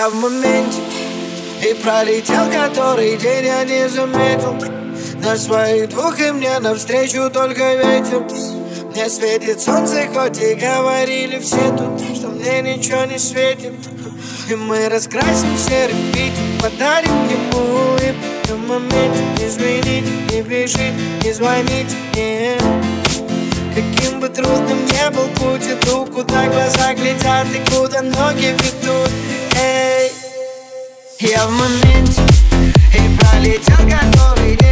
Я в моменте. И пролетел который день я не заметил. На своих двух и мне навстречу только ветер. Мне светит солнце, хоть и говорили все тут Что мне ничего не светит. И мы раскрасим серый Питер Подарим ему и в моменте Не звоните, не бежите, не звоните мне Каким бы трудным не был путь Иду, куда глаза глядят и куда ноги ведут я в моменте И пролетел который день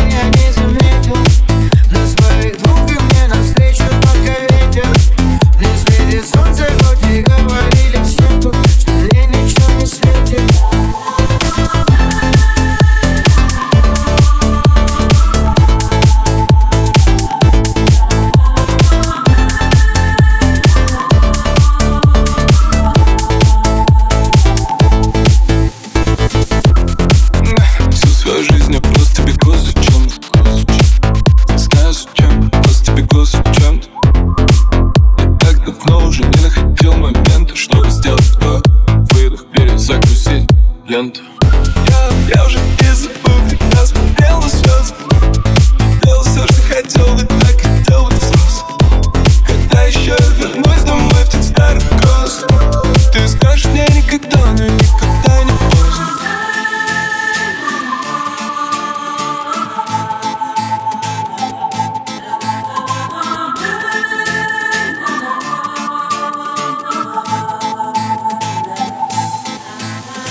за чем-то. Я так давно уже не находил момента Чтобы сделать вдох, выдох, перезагрузить ленту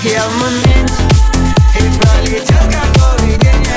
я в моменте И пролетел как поведение